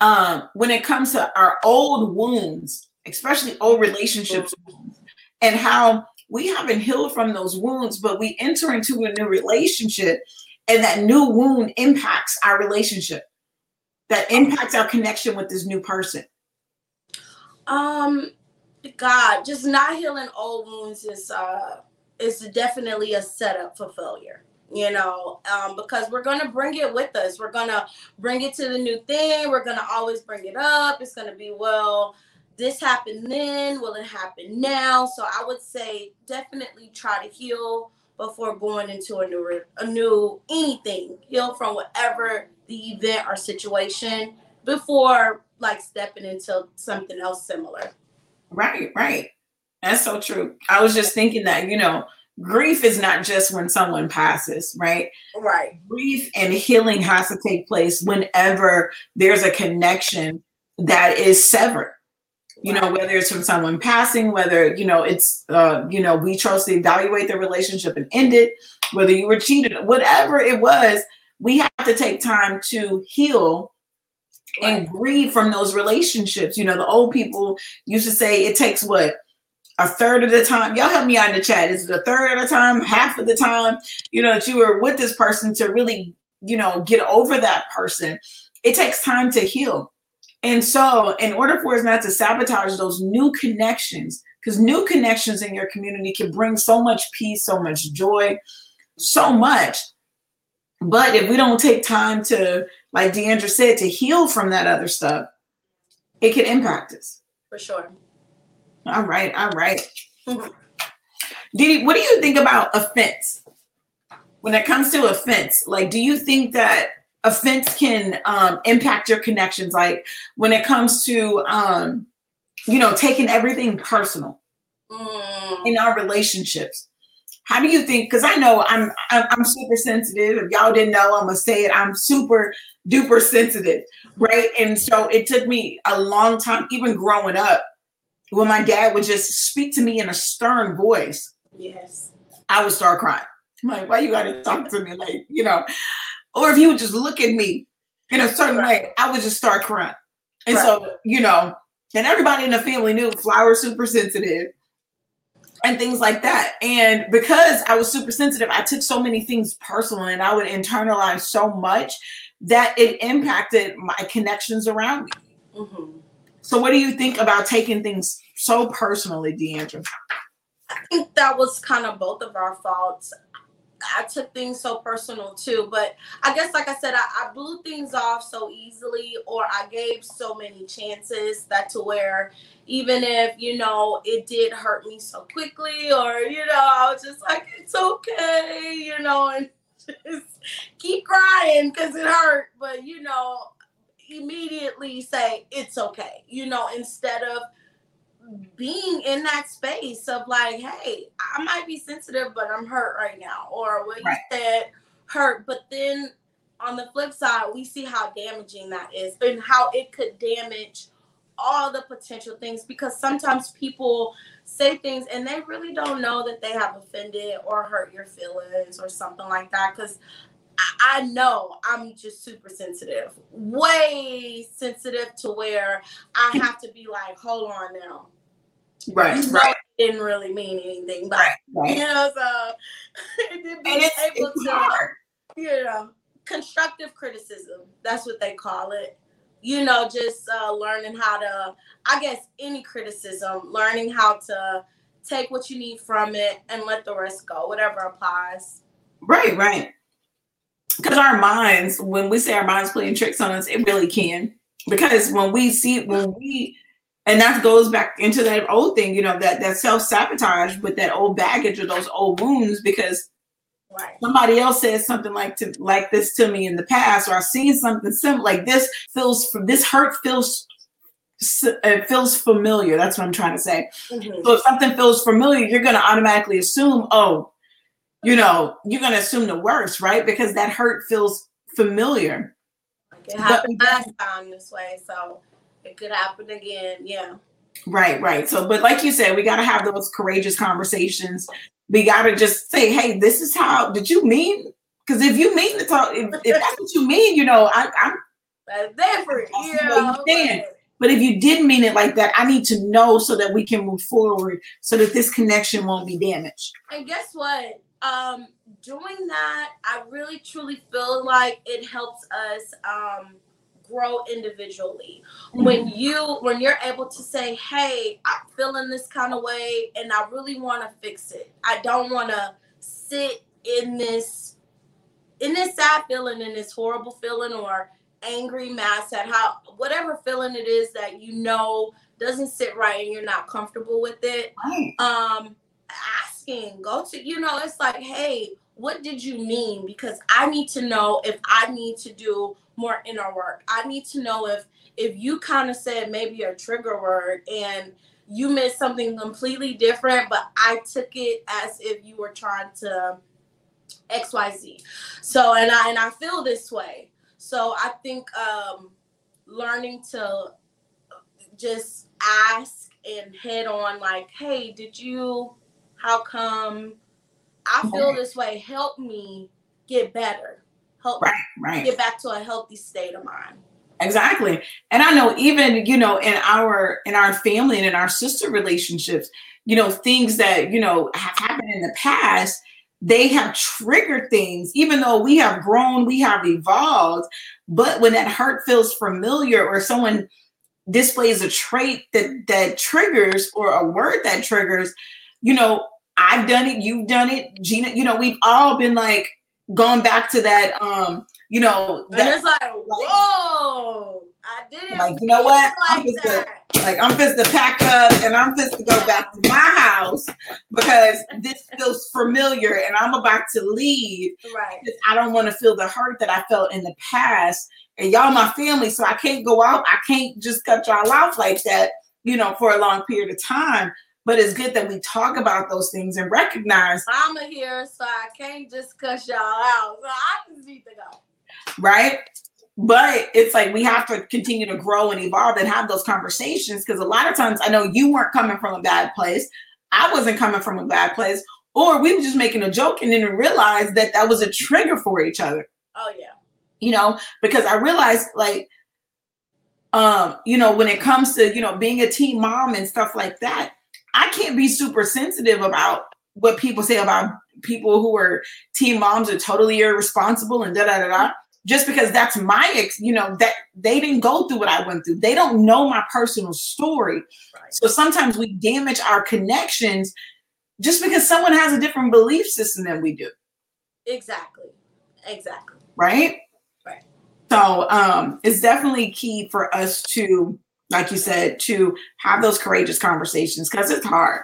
um, when it comes to our old wounds, especially old relationships, and how we haven't healed from those wounds, but we enter into a new relationship, and that new wound impacts our relationship, that impacts our connection with this new person? Um, God, just not healing old wounds is uh is definitely a setup for failure you know, um, because we're going to bring it with us. We're going to bring it to the new thing. We're going to always bring it up. It's going to be, well, this happened then. Will it happen now? So I would say definitely try to heal before going into a new, a new anything. Heal from whatever the event or situation before like stepping into something else similar. Right, right. That's so true. I was just thinking that, you know, grief is not just when someone passes, right? Right. Grief and healing has to take place whenever there's a connection that is severed. you know whether it's from someone passing whether you know it's uh you know we chose to evaluate the relationship and end it whether you were cheated whatever it was we have to take time to heal and grieve from those relationships you know the old people used to say it takes what a third of the time y'all help me out in the chat is it a third of the time half of the time you know that you were with this person to really you know get over that person it takes time to heal and so, in order for us not to sabotage those new connections, because new connections in your community can bring so much peace, so much joy, so much. But if we don't take time to, like Deandra said, to heal from that other stuff, it can impact us. For sure. All right, all right. Didi, what do you think about offense? When it comes to offense, like, do you think that offense can um, impact your connections like when it comes to um, you know taking everything personal mm. in our relationships how do you think because i know I'm, I'm i'm super sensitive if y'all didn't know i'm gonna say it i'm super duper sensitive right and so it took me a long time even growing up when my dad would just speak to me in a stern voice yes i would start crying I'm like why you gotta talk to me like you know or if he would just look at me in a certain right. way, I would just start crying. And right. so, you know, and everybody in the family knew Flower super sensitive and things like that. And because I was super sensitive, I took so many things personal and I would internalize so much that it impacted my connections around me. Mm-hmm. So, what do you think about taking things so personally, Deandra? I think that was kind of both of our faults. I took things so personal too. But I guess, like I said, I, I, blew things off so easily, or I gave so many chances that to where even if you know it did hurt me so quickly, or you know, I was just like, it's okay, you know, and just keep crying because it hurt. But you know, immediately say it's okay, you know, instead of being in that space of like, hey, I might be sensitive, but I'm hurt right now, or what right. you said hurt. But then on the flip side, we see how damaging that is and how it could damage all the potential things because sometimes people say things and they really don't know that they have offended or hurt your feelings or something like that. Because I know I'm just super sensitive, way sensitive to where I have to be like, hold on now Right, you right. didn't really mean anything, but right, right. you know, so and it's, able it's to, hard. you know, constructive criticism. That's what they call it. You know, just uh, learning how to, I guess, any criticism, learning how to take what you need from it and let the rest go, whatever applies. Right, right. Because our minds, when we say our minds playing tricks on us, it really can. Because when we see, when we and that goes back into that old thing, you know, that that self sabotage with that old baggage or those old wounds because right. somebody else says something like to like this to me in the past, or I've seen something similar. Like this feels this hurt feels it feels familiar. That's what I'm trying to say. Mm-hmm. So if something feels familiar, you're going to automatically assume, oh, you know, you're going to assume the worst, right? Because that hurt feels familiar. Like it happened but, last time this way, so it could happen again. Yeah. Right, right. So, but like you said, we got to have those courageous conversations. We got to just say, hey, this is how, did you mean? Because if you mean to talk, if, if, that's what you mean, you know, I, I'm. That's different. Yeah. But if you didn't mean it like that, I need to know so that we can move forward so that this connection won't be damaged. And guess what? Um, doing that, I really truly feel like it helps us um grow individually. Mm-hmm. When you when you're able to say, "Hey, I'm feeling this kind of way and I really want to fix it. I don't want to sit in this in this sad feeling in this horrible feeling or angry mad sad how whatever feeling it is that you know doesn't sit right and you're not comfortable with it right. um asking go to you know it's like hey what did you mean because i need to know if i need to do more inner work. I need to know if if you kind of said maybe a trigger word and you meant something completely different, but I took it as if you were trying to XYZ. So and I and I feel this way. So I think um learning to just ask and head on like, hey, did you how come I feel Right. this way? Help me get better. Help Right, me right. get back to a healthy state of mind. Exactly. And I know even, you know, in our in our family and in our sister relationships, you know, things that, you know, have happened in the past, they have triggered things, even though we have grown, we have evolved. But when that hurt feels familiar or someone displays a trait that that triggers or a word that triggers, you know, I've done it, you've done it, Gina, you know, we've all been like going back to that um, you know, And it's like, whoa, I didn't Like, you know what? I'm like just gonna- like I'm supposed to pack up and I'm supposed to go back to my house because this feels familiar and I'm about to leave Right. I don't want to feel the hurt that I felt in the past. And y'all my family, so I can't go out. I can't just cut y'all off like that, you know, for a long period of time. But it's good that we talk about those things and recognize, Mama here, so I can't just cuss y'all out. So I just need to go. right? But it's like we have to continue to grow and evolve and have those conversations because a lot of times I know you weren't coming from a bad place. I wasn't coming from a bad place, or we were just making a joke and didn't realize that that was a trigger for each other. Oh yeah. You know, because I realized like, um, you know, when it comes to you know being a teen mom and stuff like that, I can't be super sensitive about what people say about people who are teen moms are totally irresponsible and da da da da. Just because that's my ex, you know, that they didn't go through what I went through. They don't know my personal story. Right. So sometimes we damage our connections just because someone has a different belief system than we do, Exactly. Exactly. right? Right. So um it's definitely key for us to, like you said, to have those courageous conversations because it's hard.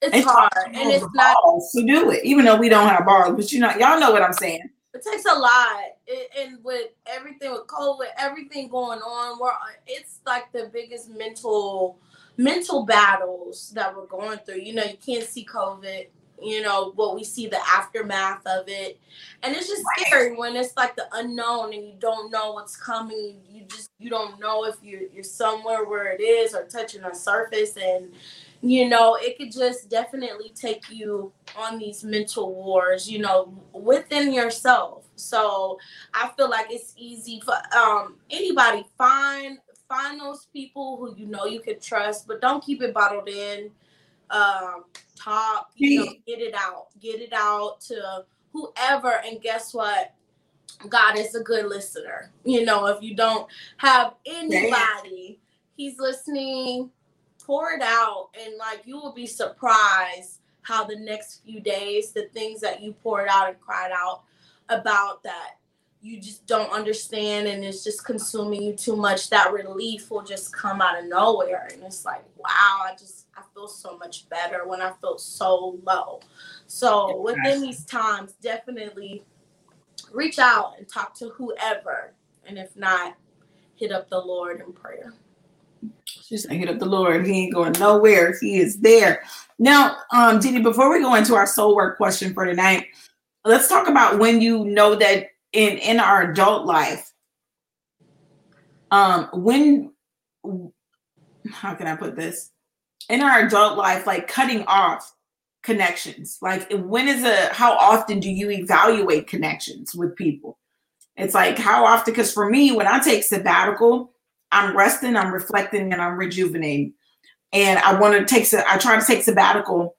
It's hard. to And it's not to do it, even though we don't have balls, but you know, y'all know what I'm saying. it takes a lot it, and with everything with covid everything going on we're it's like the biggest mental mental battles that we're going through you know you can't see covid you know what we see the aftermath of it. And it's just scary when it's like the unknown and you don't know what's coming. You just you don't know if you're you're somewhere where it is or touching a surface. And you know it could just definitely take you on these mental wars you know within yourself. So i feel like it's easy for um anybody. Find find those people who you know you can trust but don't keep it bottled in um talk you know get it out get it out to whoever and guess what? God is a good listener. You know if you don't have anybody he's listening. Pour it out and like you will be surprised how the next few days the things that you poured out and cried out about that you just don't understand and it's just consuming you too much that relief will just come out of nowhere and it's like wow i just i feel so much better when i feel so low so within these times definitely reach out and talk to whoever and if not hit up the lord in prayer She's gonna hit up the Lord. He ain't going nowhere. He is there. Now, um, Didi, before we go into our soul work question for tonight, let's talk about when you know that in in our adult life, um, when how can I put this? In our adult life, like cutting off connections. Like when is a how often do you evaluate connections with people? It's like how often, because for me, when I take sabbatical, I'm resting, I'm reflecting, and I'm rejuvenating. And I want to take, I try to take sabbatical.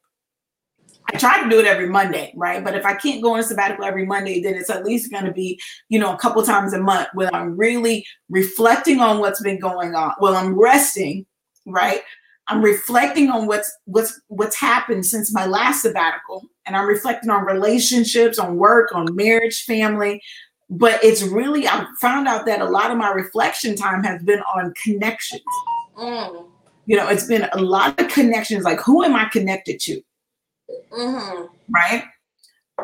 I try to do it every Monday, right? But if I can't go on sabbatical every Monday, then it's at least going to be, you know, a couple times a month when I'm really reflecting on what's been going on. Well, I'm resting, right? I'm reflecting on what's what's what's happened since my last sabbatical, and I'm reflecting on relationships, on work, on marriage, family, but it's really i found out that a lot of my reflection time has been on connections. Mm. you know it's been a lot of connections. Like who am i connected to? Hmm right?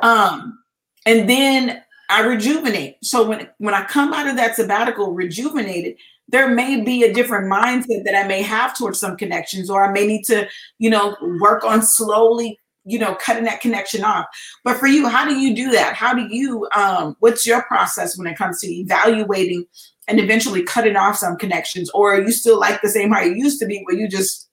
Um and then i rejuvenate. So when when i come out of that sabbatical rejuvenated there may be a different mindset that i may have towards some connections or i may need to you know work on slowly you know cutting that connection off but for you how do you do that how do you um what's your process when it comes to evaluating and eventually cutting off some connections, or are you still like the same how you used to be, where you just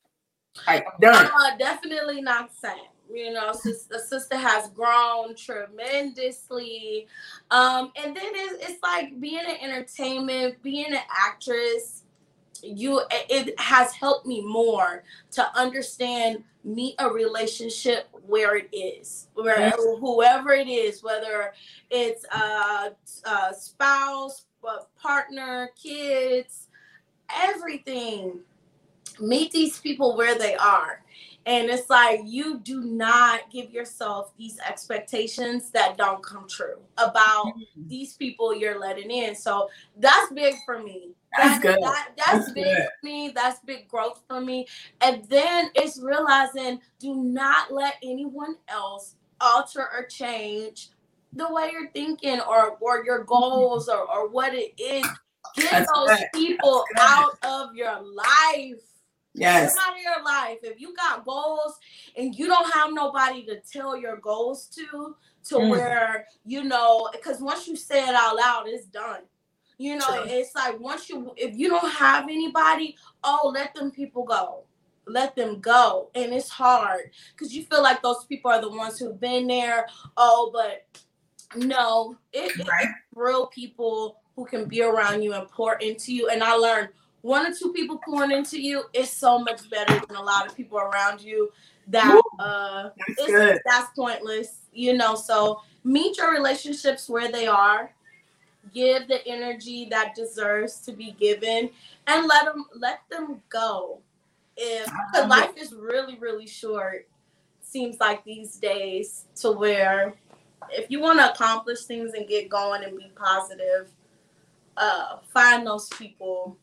like done? Uh, definitely not the same. You know, sis- the sister has grown tremendously, um, and then it's, it's like being an entertainment, being an actress you it has helped me more to understand meet a relationship where it is where yes. whoever it is whether it's uh, a, a uh, spouse a partner kids everything. Meet these people where they are and it's like you do not give yourself these expectations that don't come true about mm-hmm. these people you're letting in so that's big for me that's that, good. That, that's, that's big good. for me. That's big growth for me. And then it's realizing do not let anyone else alter or change the way you're thinking or or your goals or, or what it is. Get that's those good. people out of your life. Yes. Out of your life. If you got goals and you don't have nobody to tell your goals to, to mm. where you know, because once you say it out loud, it's done. You know, True. it's like once you if you don't have anybody, oh, let them people go. Let them go. And it's hard because you feel like those people are the ones who've been there. Oh, but no, it, right. it's real people who can be around you and pour into you. And I learned one or two people pouring into you is so much better than a lot of people around you that uh that's, that's pointless, you know. So meet your relationships where they are. Give the energy that deserves to be given and let them let them go. If because life is really really short seems like these days to where if you want to accomplish things and get going and be positive uh find those people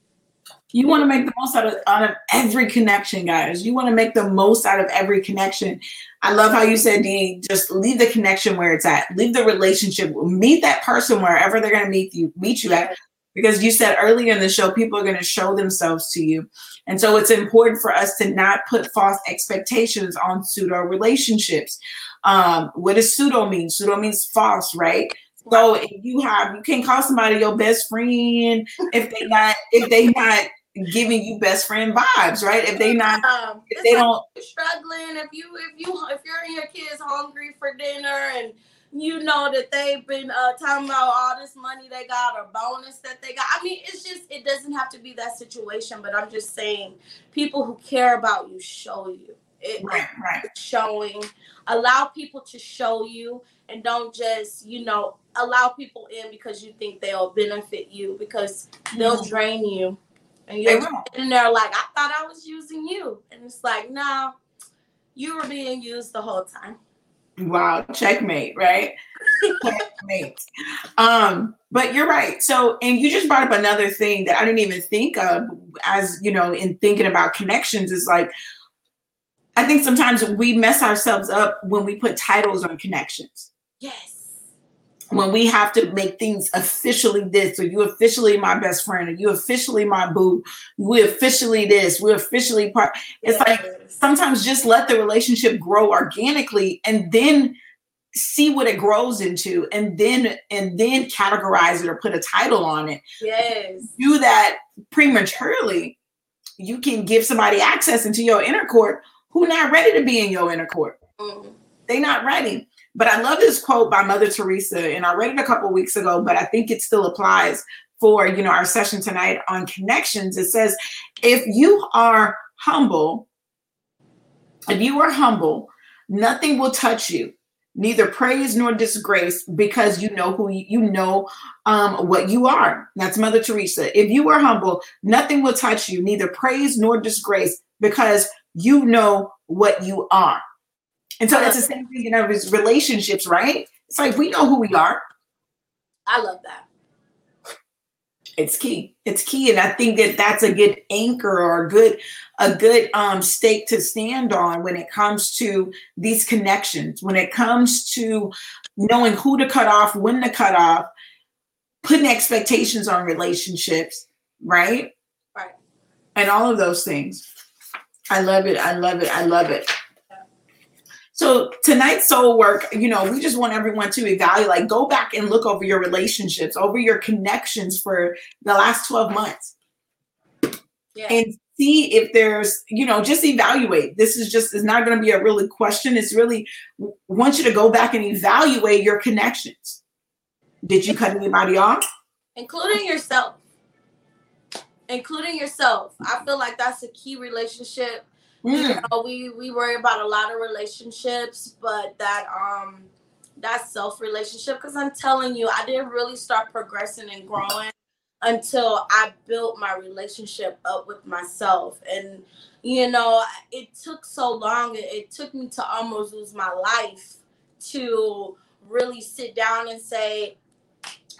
you want to make the most out of, out of every connection, guys. You want to make the most out of every connection. I love how you said, Dean, just leave the connection where it's at. Leave the relationship. Meet that person wherever they're going to meet you, meet you at. Because you said earlier in the show, people are going to show themselves to you. And so it's important for us to not put false expectations on pseudo relationships. Um, what does pseudo mean? Pseudo means false, right? So if you have, you can't call somebody your best friend if they not if they not giving you best friend vibes, right? If they not, um, if they don't struggling. If you if you if you're and your kids hungry for dinner and you know that they've been uh, talking about all this money they got or bonus that they got. I mean, it's just it doesn't have to be that situation, but I'm just saying people who care about you show you. It, right, right. Showing, allow people to show you, and don't just you know allow people in because you think they'll benefit you because they'll mm-hmm. drain you and you're in there like, I thought I was using you. And it's like, no, you were being used the whole time. Wow, checkmate, right? checkmate. Um, but you're right. So, and you just brought up another thing that I didn't even think of as you know, in thinking about connections is like I think sometimes we mess ourselves up when we put titles on connections. Yes when we have to make things officially this, or you officially my best friend, or you officially my boo, we officially this, we're officially part. It's yes. like sometimes just let the relationship grow organically and then see what it grows into and then and then categorize it or put a title on it. Yes. Do that prematurely, you can give somebody access into your inner court who not ready to be in your inner court. Mm. They not ready. But I love this quote by Mother Teresa, and I read it a couple weeks ago, but I think it still applies for you know our session tonight on connections. It says, if you are humble, if you are humble, nothing will touch you neither praise nor disgrace because you know who you, you know um, what you are. That's mother teresa. If you are humble nothing will touch you neither praise nor disgrace because you know what you are and so it's the same thing in you know, his relationships, right? It's like we know who we are. I love that. It's key. It's key, and I think that that's a good anchor or a good a good um, stake to stand on when it comes to these connections. When it comes to knowing who to cut off, when to cut off, putting expectations on relationships, right? Right. And all of those things. I love it. I love it. I love it. So tonight's soul work, you know, we just want everyone to evaluate, like go back and look over your relationships, over your connections for the last 12 months. Yeah. And see if there's, you know, just evaluate. This is just is not going to be a really question. It's really want you to go back and evaluate your connections. Did you cut anybody off? Including yourself. Including yourself. I feel like that's a key relationship Mm. You know, we we worry about a lot of relationships, but that um that self relationship because I'm telling you, I didn't really start progressing and growing until I built my relationship up with myself. And you know, it took so long. It, it took me to almost lose my life to really sit down and say,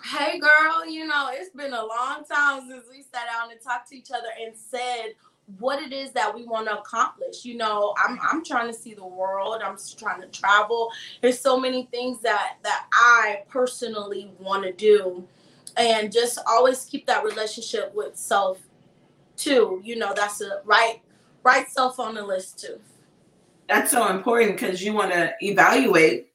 hey girl, you know, it's been a long time since we sat down and talked to each other and said what it is that we want to accomplish. You know, I'm I'm trying to see the world. I'm trying to travel. There's so many things that that I personally want to do, and just always keep that relationship with self, too. You know, that's a right right self on the list too. That's so important because you want to evaluate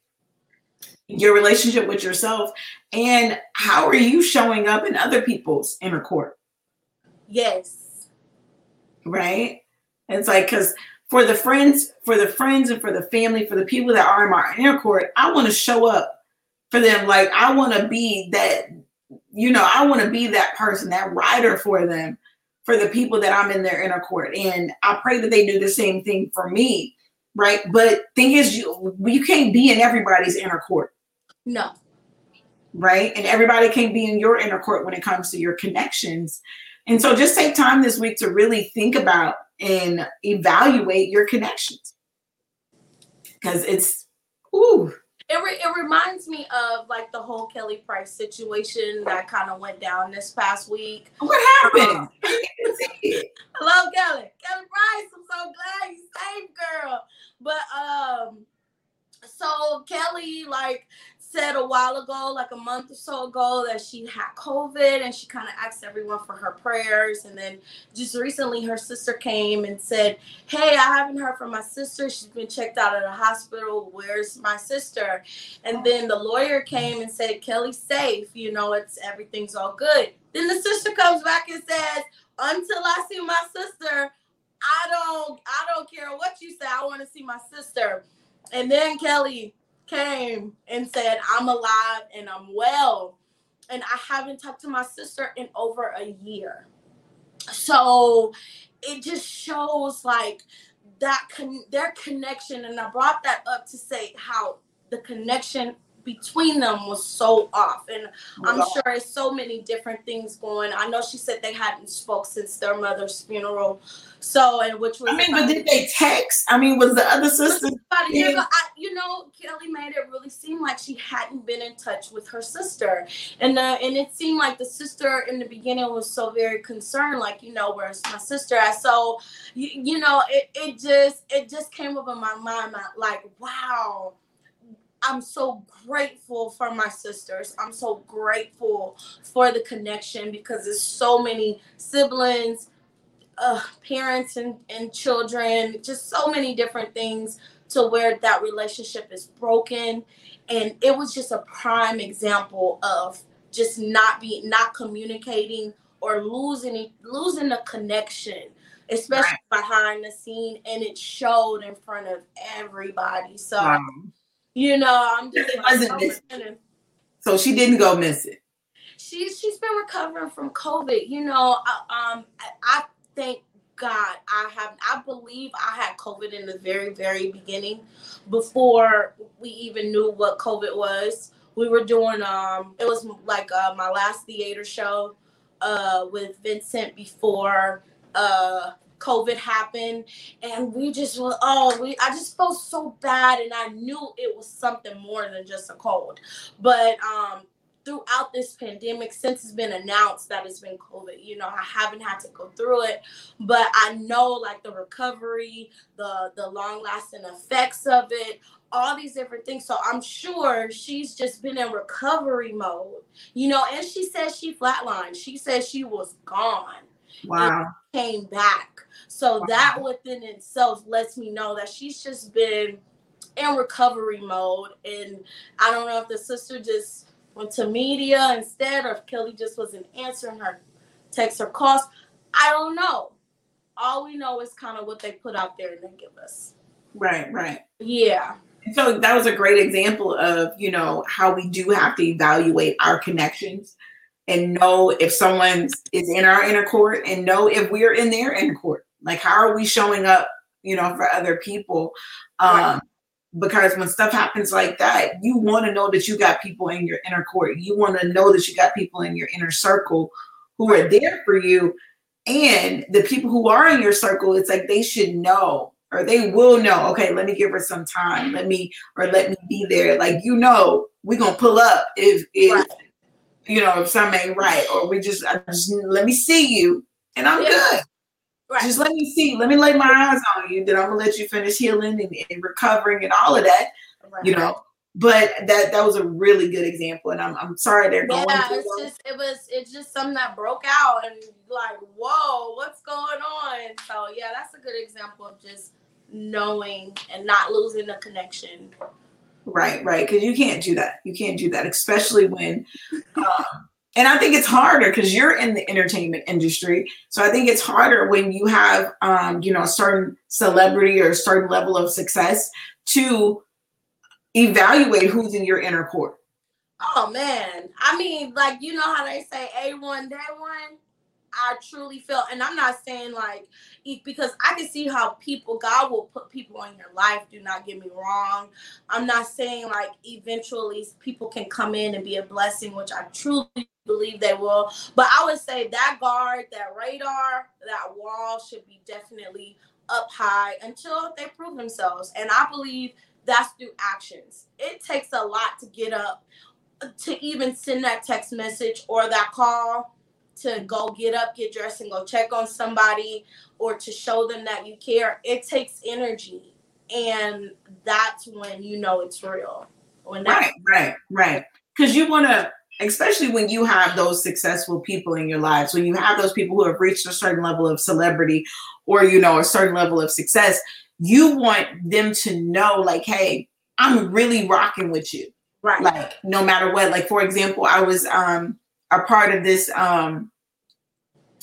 your relationship with yourself and how are you showing up in other people's inner court. Yes right? It's like because for the friends, for the friends, and for the family, for the people that are in my inner court, I want to show up for them. Like I want to be that, you know, I want to be that person, that rider for them, for the people that I'm in their inner court, and I pray that they do the same thing for me, right? But thing is, you you can't be in everybody's inner court. No. Right, and everybody can't be in your inner court when it comes to your connections and so just take time this week to really think about and evaluate your connections. Because it's, ooh. It, re- it reminds me of like the whole Kelly Price situation that kind of went down this past week. What happened? Um, Hello, Kelly. Kelly Price, I'm so glad you saved, girl. But um, so Kelly like said a while ago, like a month or so ago, that she had COVID and she kind of asked everyone for her prayers. And then just recently, her sister came and said, Hey, I haven't heard from my sister. She's been checked out at the hospital. Where's my sister? And then the lawyer came and said, Kelly's safe. You know, it's everything's all good. Then the sister comes back and says, Until I see my sister, I don't I don't care what you say. I want to see my sister. And then Kelly came and said, I'm alive and I'm well. And I haven't talked to my sister in over a year. So it just shows like that con- their connection. And I brought that up to say how the connection between them was so off. And i'm sure it's so many different things going. I know she said they hadn't spoke since their mother's funeral. So and which was i mean but did they text? I mean was the other sister year I, you know kelly made it really seem like she hadn't been in touch with her sister. And uh, and it seemed like the sister in the beginning was so very concerned like you know where's my sister at? So you, you know it, it just it just came up in my mind like wow I'm so grateful for my sisters. I'm so grateful for the connection because there's so many siblings, uh, parents and, and children, just so many different things to where that relationship is broken. And it was just a prime example of just not being not communicating or losing losing the connection especially right. behind the scene and it showed in front of everybody so wow. You know, I'm just it wasn't So she didn't go missing. She's she's been recovering from COVID. You know, I, um, I, I thank God I have I believe I had COVID in the very very beginning, before we even knew what COVID was. We were doing um, it was like uh, my last theater show, uh, with Vincent before uh COVID happened, and we just were oh we I just felt so bad, and I knew it was something more than just a cold. But um, throughout this pandemic, since it's been announced that it's been COVID, you know I haven't had to go through it, but I know like the recovery, the the long lasting effects of it, all these different things. So I'm sure she's just been in recovery mode, you know. And she says she flatlined. She says she was gone. Wow. Came back. So wow. that within itself lets me know that she's just been in recovery mode. And I don't know if the sister just went to media instead or if Kelly just wasn't answering her texts or calls. I don't know. All we know is kind of what they put out there and they give us. Right, right. Yeah. So that was a great example of, you know, how we do have to evaluate our connections and know if someone is in our inner court and know if we're in their inner court. Like how are we showing up, you know, for other people? Um, right because when stuff happens like that, you want to know that you got people in your inner court. You want to know that you got people in your inner circle who are there for you. And the people who are in your circle, it's like they should know or they will know, okay, let me give her some time. Let me or let me be there. Like you know, we're gonna pull up if if right. you know if something ain't right, or we just, just let me see you and I'm yeah. good. Right. Just let me see. Let me lay my eyes on you. Then I'm gonna let you finish healing and, and recovering and all of that. Right. You know. But that that was a really good example, and I'm I'm sorry they're going. Yeah, it's just it was it's just something that broke out and like whoa, what's going on? So yeah, that's a good example of just knowing and not losing the connection. Right, right. Because you can't do that. You can't do that, especially when um, and I think it's harder because you're in the entertainment industry. So I think it's harder when you have, um, you know, a certain celebrity or a certain level of success to evaluate who's in your inner court. Oh man, I mean, like you know how they say a one day one. I truly feel, and I'm not saying like because I can see how people, God will put people in your life. Do not get me wrong. I'm not saying like eventually people can come in and be a blessing, which I truly believe they will. But I would say that guard, that radar, that wall should be definitely up high until they prove themselves. And I believe that's through actions. It takes a lot to get up to even send that text message or that call to go get up, get dressed, and go check on somebody or to show them that you care. It takes energy. And that's when you know it's real. When right, right, right. Because you want to, especially when you have those successful people in your lives, when you have those people who have reached a certain level of celebrity or, you know, a certain level of success, you want them to know, like, hey, I'm really rocking with you. Right. Like, no matter what. Like, for example, I was, um, are part of this um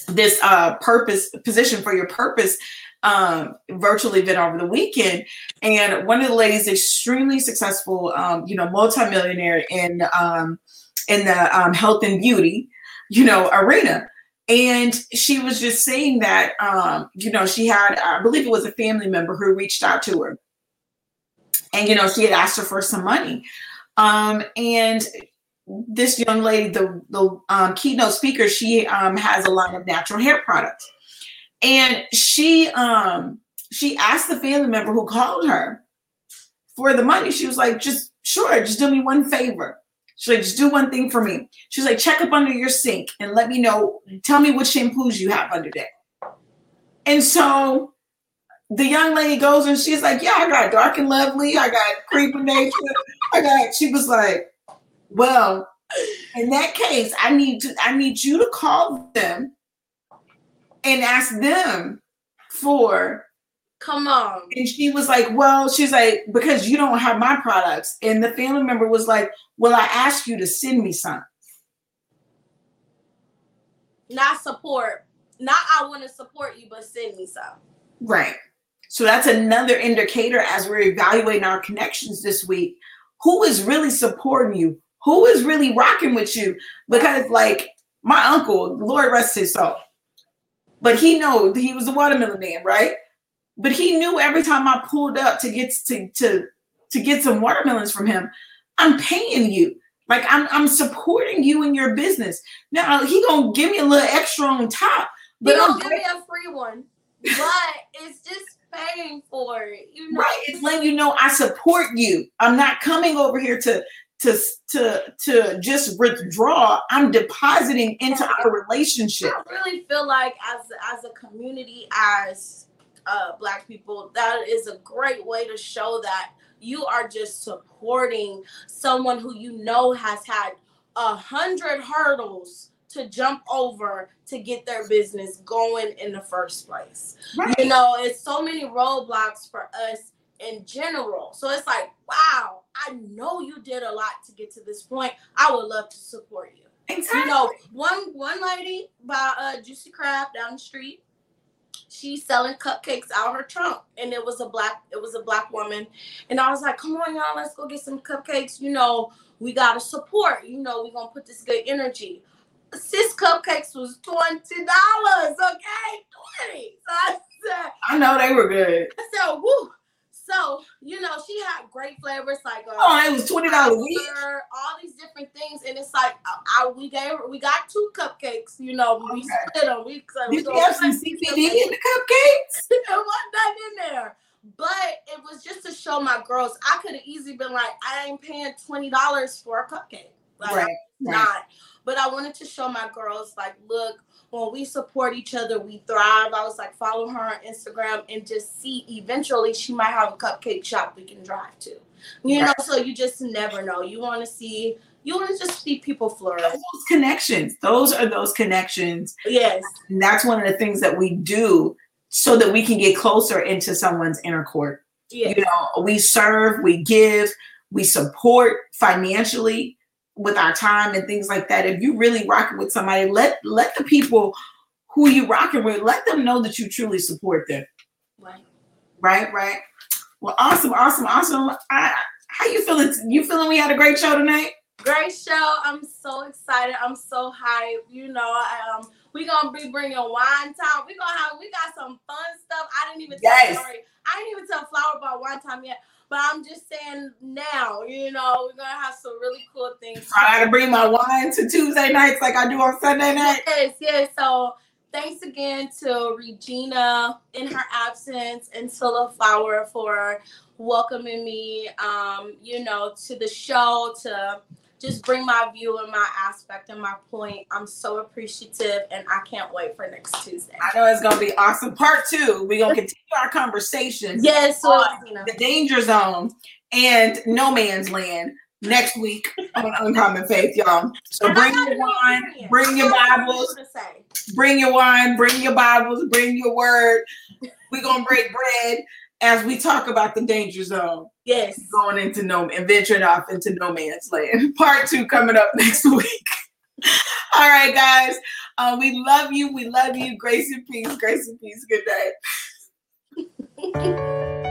this uh purpose position for your purpose um virtual event over the weekend. And one of the ladies extremely successful um you know multimillionaire in um in the um, health and beauty you know arena. And she was just saying that um you know she had i believe it was a family member who reached out to her. And you know she had asked her for some money. Um and this young lady, the the um, keynote speaker, she um, has a line of natural hair products, and she um, she asked the family member who called her for the money. She was like, "Just sure, just do me one favor." She's like, "Just do one thing for me." She's like, "Check up under your sink and let me know. Tell me what shampoos you have under there." And so the young lady goes and she's like, "Yeah, I got dark and lovely. I got Creme of Nature. I got." She was like well, in that case, I need to I need you to call them and ask them for come on. And she was like, Well, she's like, because you don't have my products. And the family member was like, Well, I asked you to send me some. Not support. Not I want to support you, but send me some. Right. So that's another indicator as we're evaluating our connections this week. Who is really supporting you? Who is really rocking with you? Because like my uncle, Lord rest his soul, but he know he was a watermelon man, right? But he knew every time I pulled up to get to to to get some watermelons from him, I'm paying you. Like I'm I'm supporting you in your business. Now he gonna give me a little extra on top. But he gonna give me a free one. But it's just paying for it. You know? Right. It's letting you know I support you. I'm not coming over here to to to to just withdraw i'm depositing into our relationship. I really feel like as as a community as uh black people that is a great way to show that you are just supporting someone who you know has had a hundred hurdles to jump over to get their business going in the first place. Right. you know it's so many roadblocks for us in general. So it's like, wow, I know you did a lot to get to this point. I would love to support you. Exactly. You know, one one lady by uh Juicy Crab down the street, she's selling cupcakes out her trunk, and it was a black it was a black woman, and I was like, come on y'all, let's go get some cupcakes. You know, we gotta support. You know, we gonna put this good energy. Sis cupcakes was twenty dollars, okay, twenty. So I said, I know they were good. I said, woo. So, you know, she had great flavors like uh, Oh, it was twenty dollars each. her, all these different things, and it's like I, I we gave her, we got two cupcakes. You know, we Okay. split them. We, we Did you have some CBD in the cupcakes? There wasn't nothing in there, but it was just to show my girls. I could have easily been like, I ain't paying twenty dollars for a cupcake. Like, Right. Right. not. But I wanted to show my girls, like, look, when we support each other, we thrive. I was like, follow her on Instagram and just see. Eventually, she might have a cupcake shop we can drive to. You know, so you just never know. You want to see, you want to just see people flourish. Those connections. Those are those connections. Yes, And that's one of the things that we do so that we can get closer into someone's inner court. yes, You know, we serve, we give, we support financially with our time and things like that. If you really rocking with somebody, let let the people who you rocking with, let them know that you truly support them. right. Right, right. Well, awesome, awesome, awesome. I, how you feeling? You feeling we had a great show tonight? Great show. I'm so excited. I'm so hyped. You know, um, we gonna be bringing wine time. We gonna have we got some fun stuff. I didn't even tell Yes. I didn't even tell Flower about wine time yet. But I'm just saying now, you know, we're gonna have some really cool things. I gotta bring my wine to Tuesday nights like I do on Sunday night. Yes, yes. So thanks again to Regina in her absence and to the flower for welcoming me um, you know, to the show to just bring my view and my aspect and my point. I'm so appreciative and I can't wait for next Tuesday. I know it's gonna be awesome. Part two, we're gonna continue our conversation. Yes, so on Regina. the danger zone and no man's land next week on Uncommon Faith, y'all. So And bring your wine, ingredient. bring your I got something Bibles, bring your wine, bring your Bibles, bring your word. We're gonna break bread as we talk about the danger zone. Yes. going into no and venturing off into no man's land. Part two coming up next week. All right, guys. Uh, we love you. We love you. Grace and peace. Grace and peace. Good night.